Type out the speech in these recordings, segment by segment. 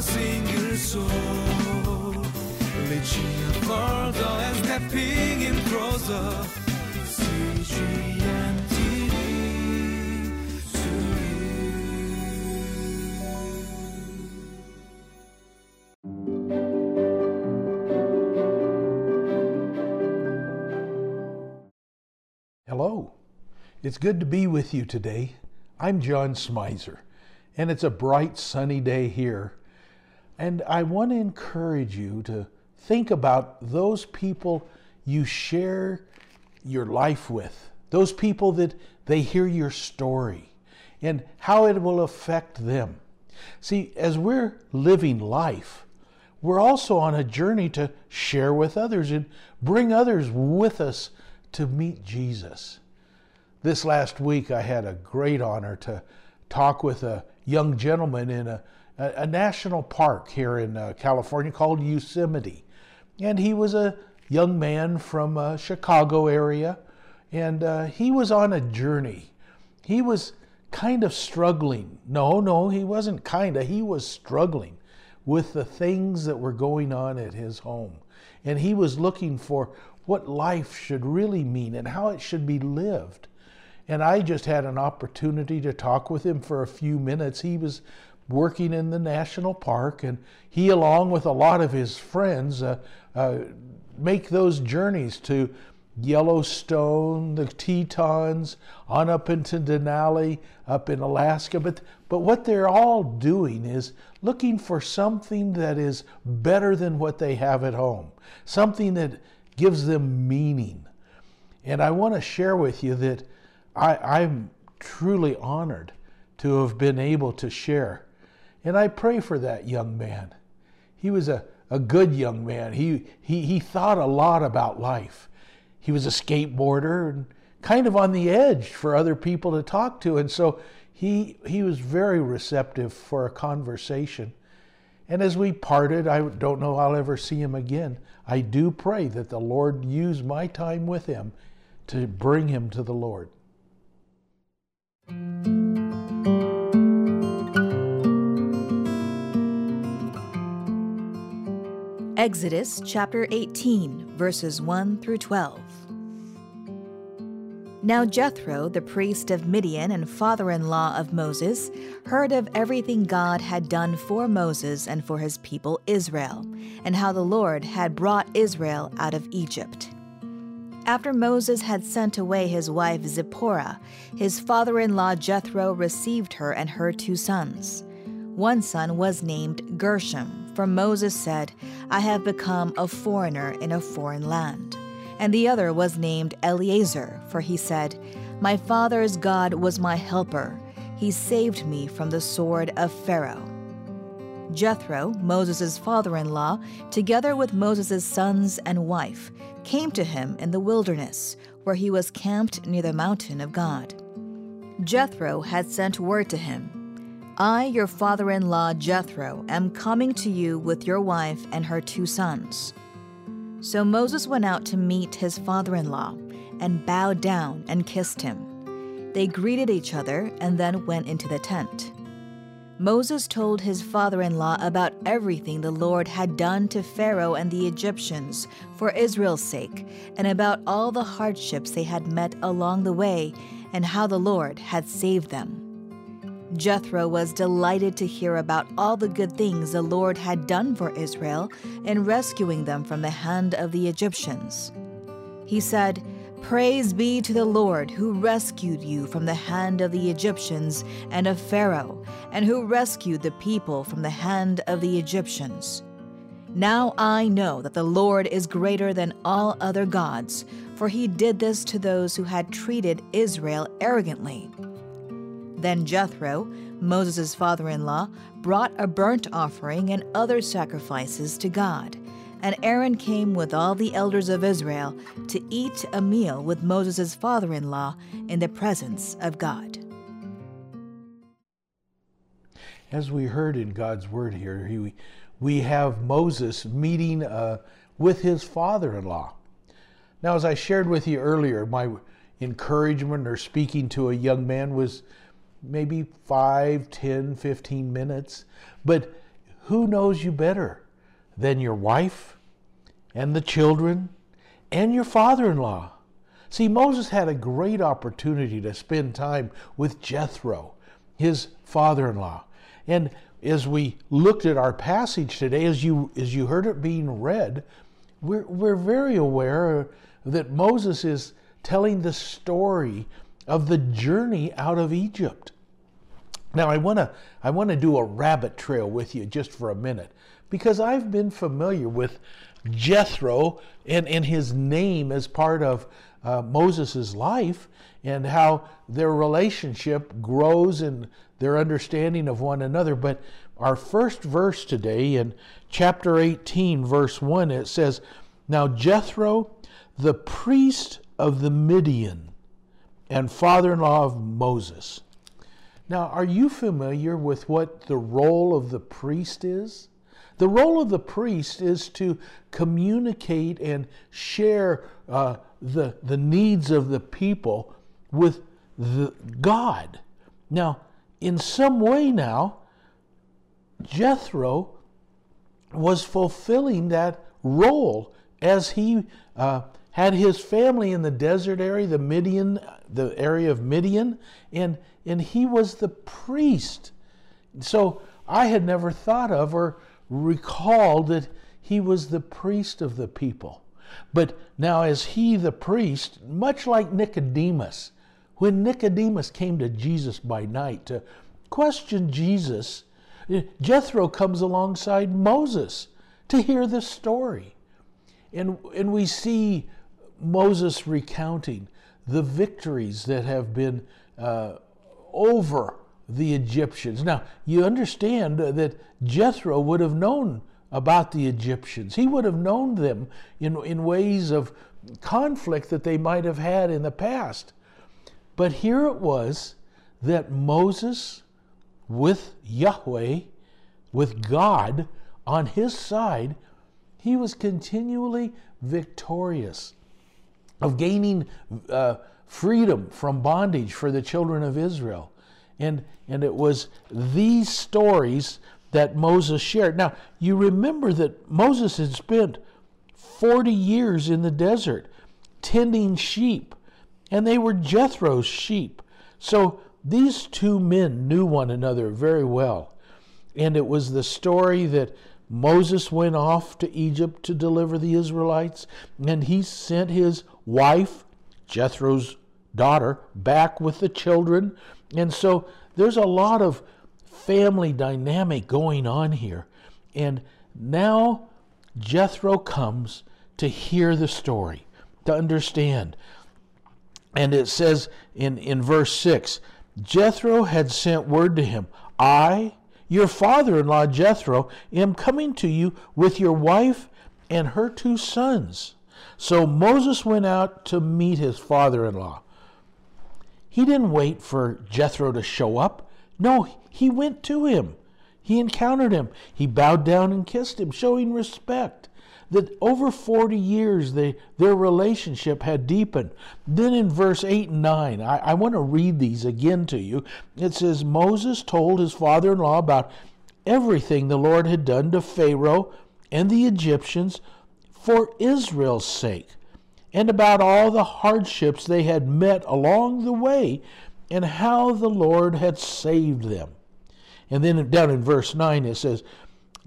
single soul. And stepping in closer. Hello. It's good to be with you today. I'm John Smizer, and it's a bright, sunny day here. And I want to encourage you to think about those people you share your life with, those people that they hear your story, and how it will affect them. See, as we're living life, we're also on a journey to share with others and bring others with us to meet Jesus. This last week, I had a great honor to talk with a young gentleman in a, a, a national park here in uh, California called Yosemite. And he was a young man from uh, Chicago area, and uh, he was on a journey. He was kind of struggling. No, no, he wasn't kind of. He was struggling with the things that were going on at his home. And he was looking for what life should really mean and how it should be lived. And I just had an opportunity to talk with him for a few minutes. He was working in the national park, and he, along with a lot of his friends, uh, uh, make those journeys to Yellowstone, the Tetons, on up into Denali, up in Alaska. But, but what they're all doing is looking for something that is better than what they have at home, something that gives them meaning. And I want to share with you that I, I'm truly honored to have been able to share. And I pray for that young man. He was a, a good young man. He, he, he thought a lot about life. He was a skateboarder and kind of on the edge for other people to talk to. And so he, he was very receptive for a conversation. And as we parted, I don't know I'll ever see him again. I do pray that the Lord use my time with him to bring him to the Lord. Exodus chapter 18, verses 1 through 12. Now Jethro, the priest of Midian and father in law of Moses, heard of everything God had done for Moses and for his people Israel, and how the Lord had brought Israel out of Egypt. After Moses had sent away his wife Zipporah, his father in law Jethro received her and her two sons. One son was named Gershom, for Moses said, I have become a foreigner in a foreign land and the other was named Eleazar, for he said, My father's God was my helper. He saved me from the sword of Pharaoh. Jethro, Moses' father in law, together with Moses' sons and wife, came to him in the wilderness, where he was camped near the mountain of God. Jethro had sent word to him I, your father in law Jethro, am coming to you with your wife and her two sons. So Moses went out to meet his father in law and bowed down and kissed him. They greeted each other and then went into the tent. Moses told his father in law about everything the Lord had done to Pharaoh and the Egyptians for Israel's sake, and about all the hardships they had met along the way, and how the Lord had saved them. Jethro was delighted to hear about all the good things the Lord had done for Israel in rescuing them from the hand of the Egyptians. He said, Praise be to the Lord who rescued you from the hand of the Egyptians and of Pharaoh, and who rescued the people from the hand of the Egyptians. Now I know that the Lord is greater than all other gods, for he did this to those who had treated Israel arrogantly. Then Jethro, Moses' father in law, brought a burnt offering and other sacrifices to God. And Aaron came with all the elders of Israel to eat a meal with Moses' father in law in the presence of God. As we heard in God's word here, he, we have Moses meeting uh, with his father in law. Now, as I shared with you earlier, my encouragement or speaking to a young man was maybe 5, 10, 15 minutes. But who knows you better than your wife and the children and your father in law? See, Moses had a great opportunity to spend time with Jethro, his father in law. And as we looked at our passage today, as you, as you heard it being read, we're, we're very aware that Moses is telling the story of the journey out of Egypt. Now, I want to I want to do a rabbit trail with you just for a minute because I've been familiar with Jethro and, and his name as part of uh, Moses' life and how their relationship grows and their understanding of one another. But our first verse today in chapter 18, verse 1, it says, Now Jethro, the priest of the Midian and father in law of Moses. Now, are you familiar with what the role of the priest is? The role of the priest is to communicate and share uh, the, the needs of the people with the God. Now, in some way now, Jethro was fulfilling that role as he uh, had his family in the desert area, the Midian, the area of Midian, and, and he was the priest. So I had never thought of or recalled that he was the priest of the people. But now, as he, the priest, much like Nicodemus, when Nicodemus came to Jesus by night to question Jesus, Jethro comes alongside Moses to hear the story. And, and we see Moses recounting the victories that have been uh, over the Egyptians. Now, you understand that Jethro would have known about the Egyptians. He would have known them in, in ways of conflict that they might have had in the past. But here it was that Moses, with Yahweh, with God on his side, he was continually victorious of gaining uh, freedom from bondage for the children of Israel. And, and it was these stories that Moses shared. Now, you remember that Moses had spent 40 years in the desert tending sheep, and they were Jethro's sheep. So these two men knew one another very well. And it was the story that Moses went off to Egypt to deliver the Israelites, and he sent his wife, Jethro's daughter, back with the children. And so there's a lot of family dynamic going on here. And now Jethro comes to hear the story, to understand. And it says in, in verse 6 Jethro had sent word to him, I, your father in law Jethro, am coming to you with your wife and her two sons. So Moses went out to meet his father in law. He didn't wait for Jethro to show up. No, he went to him. He encountered him. He bowed down and kissed him, showing respect. That over 40 years they, their relationship had deepened. Then in verse 8 and 9, I, I want to read these again to you. It says, Moses told his father in law about everything the Lord had done to Pharaoh and the Egyptians for Israel's sake, and about all the hardships they had met along the way and how the Lord had saved them. And then down in verse 9 it says,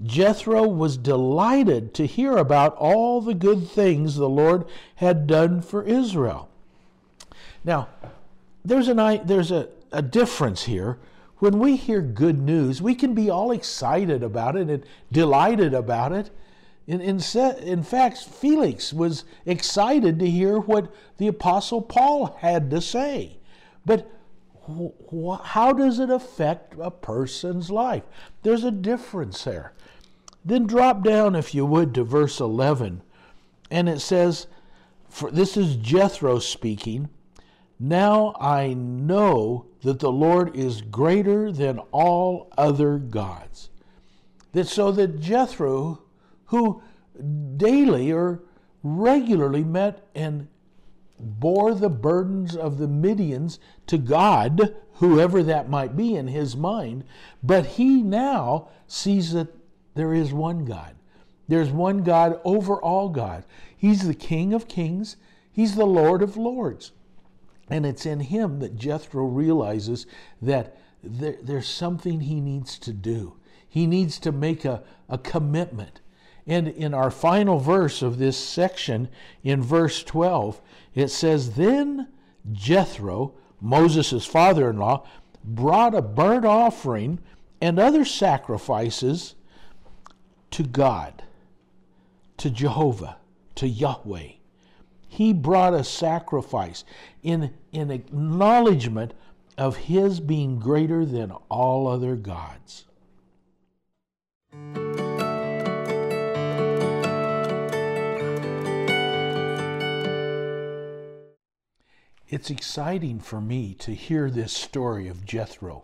Jethro was delighted to hear about all the good things the Lord had done for Israel. Now, there's, an, there's a, a difference here. When we hear good news, we can be all excited about it and delighted about it. In, in, in fact, Felix was excited to hear what the Apostle Paul had to say. But how does it affect a person's life? There's a difference there. Then drop down, if you would, to verse 11. And it says, for, This is Jethro speaking. Now I know that the Lord is greater than all other gods. That so that Jethro, who daily or regularly met and bore the burdens of the Midians to God, whoever that might be in his mind, but he now sees that there is one God. There's one God over all God. He's the King of kings, He's the Lord of lords. And it's in him that Jethro realizes that there, there's something he needs to do. He needs to make a, a commitment. And in our final verse of this section, in verse 12, it says, Then Jethro, Moses' father in law, brought a burnt offering and other sacrifices to God, to Jehovah, to Yahweh. He brought a sacrifice in, in acknowledgement of his being greater than all other gods. It's exciting for me to hear this story of Jethro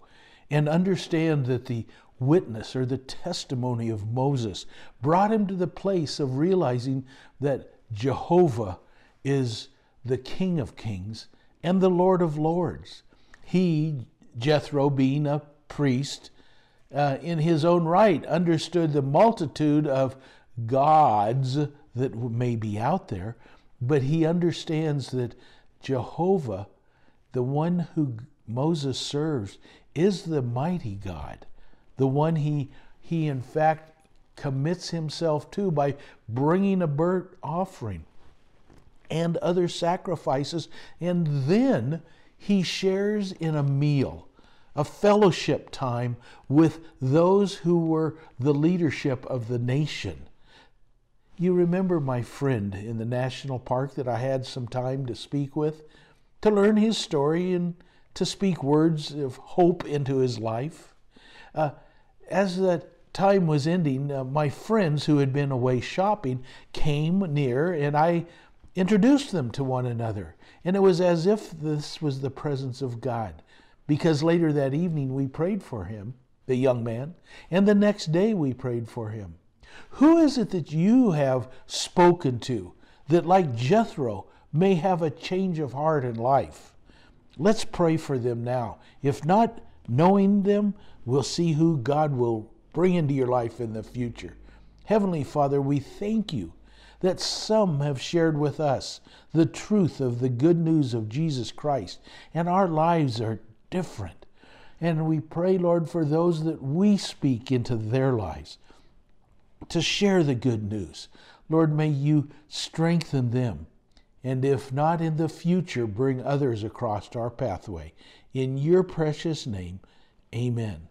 and understand that the witness or the testimony of Moses brought him to the place of realizing that Jehovah is the King of Kings and the Lord of Lords. He, Jethro, being a priest uh, in his own right, understood the multitude of gods that may be out there, but he understands that Jehovah, the one who Moses serves, is the mighty God, the one he, he in fact commits himself to by bringing a burnt offering and other sacrifices. And then he shares in a meal, a fellowship time with those who were the leadership of the nation. You remember my friend in the national park that I had some time to speak with, to learn his story and to speak words of hope into his life? Uh, as that time was ending, uh, my friends who had been away shopping came near, and I introduced them to one another. And it was as if this was the presence of God, because later that evening we prayed for him, the young man, and the next day we prayed for him. Who is it that you have spoken to that, like Jethro, may have a change of heart and life? Let's pray for them now. If not knowing them, we'll see who God will bring into your life in the future. Heavenly Father, we thank you that some have shared with us the truth of the good news of Jesus Christ, and our lives are different. And we pray, Lord, for those that we speak into their lives to share the good news. Lord, may you strengthen them. And if not in the future, bring others across our pathway. In your precious name, amen.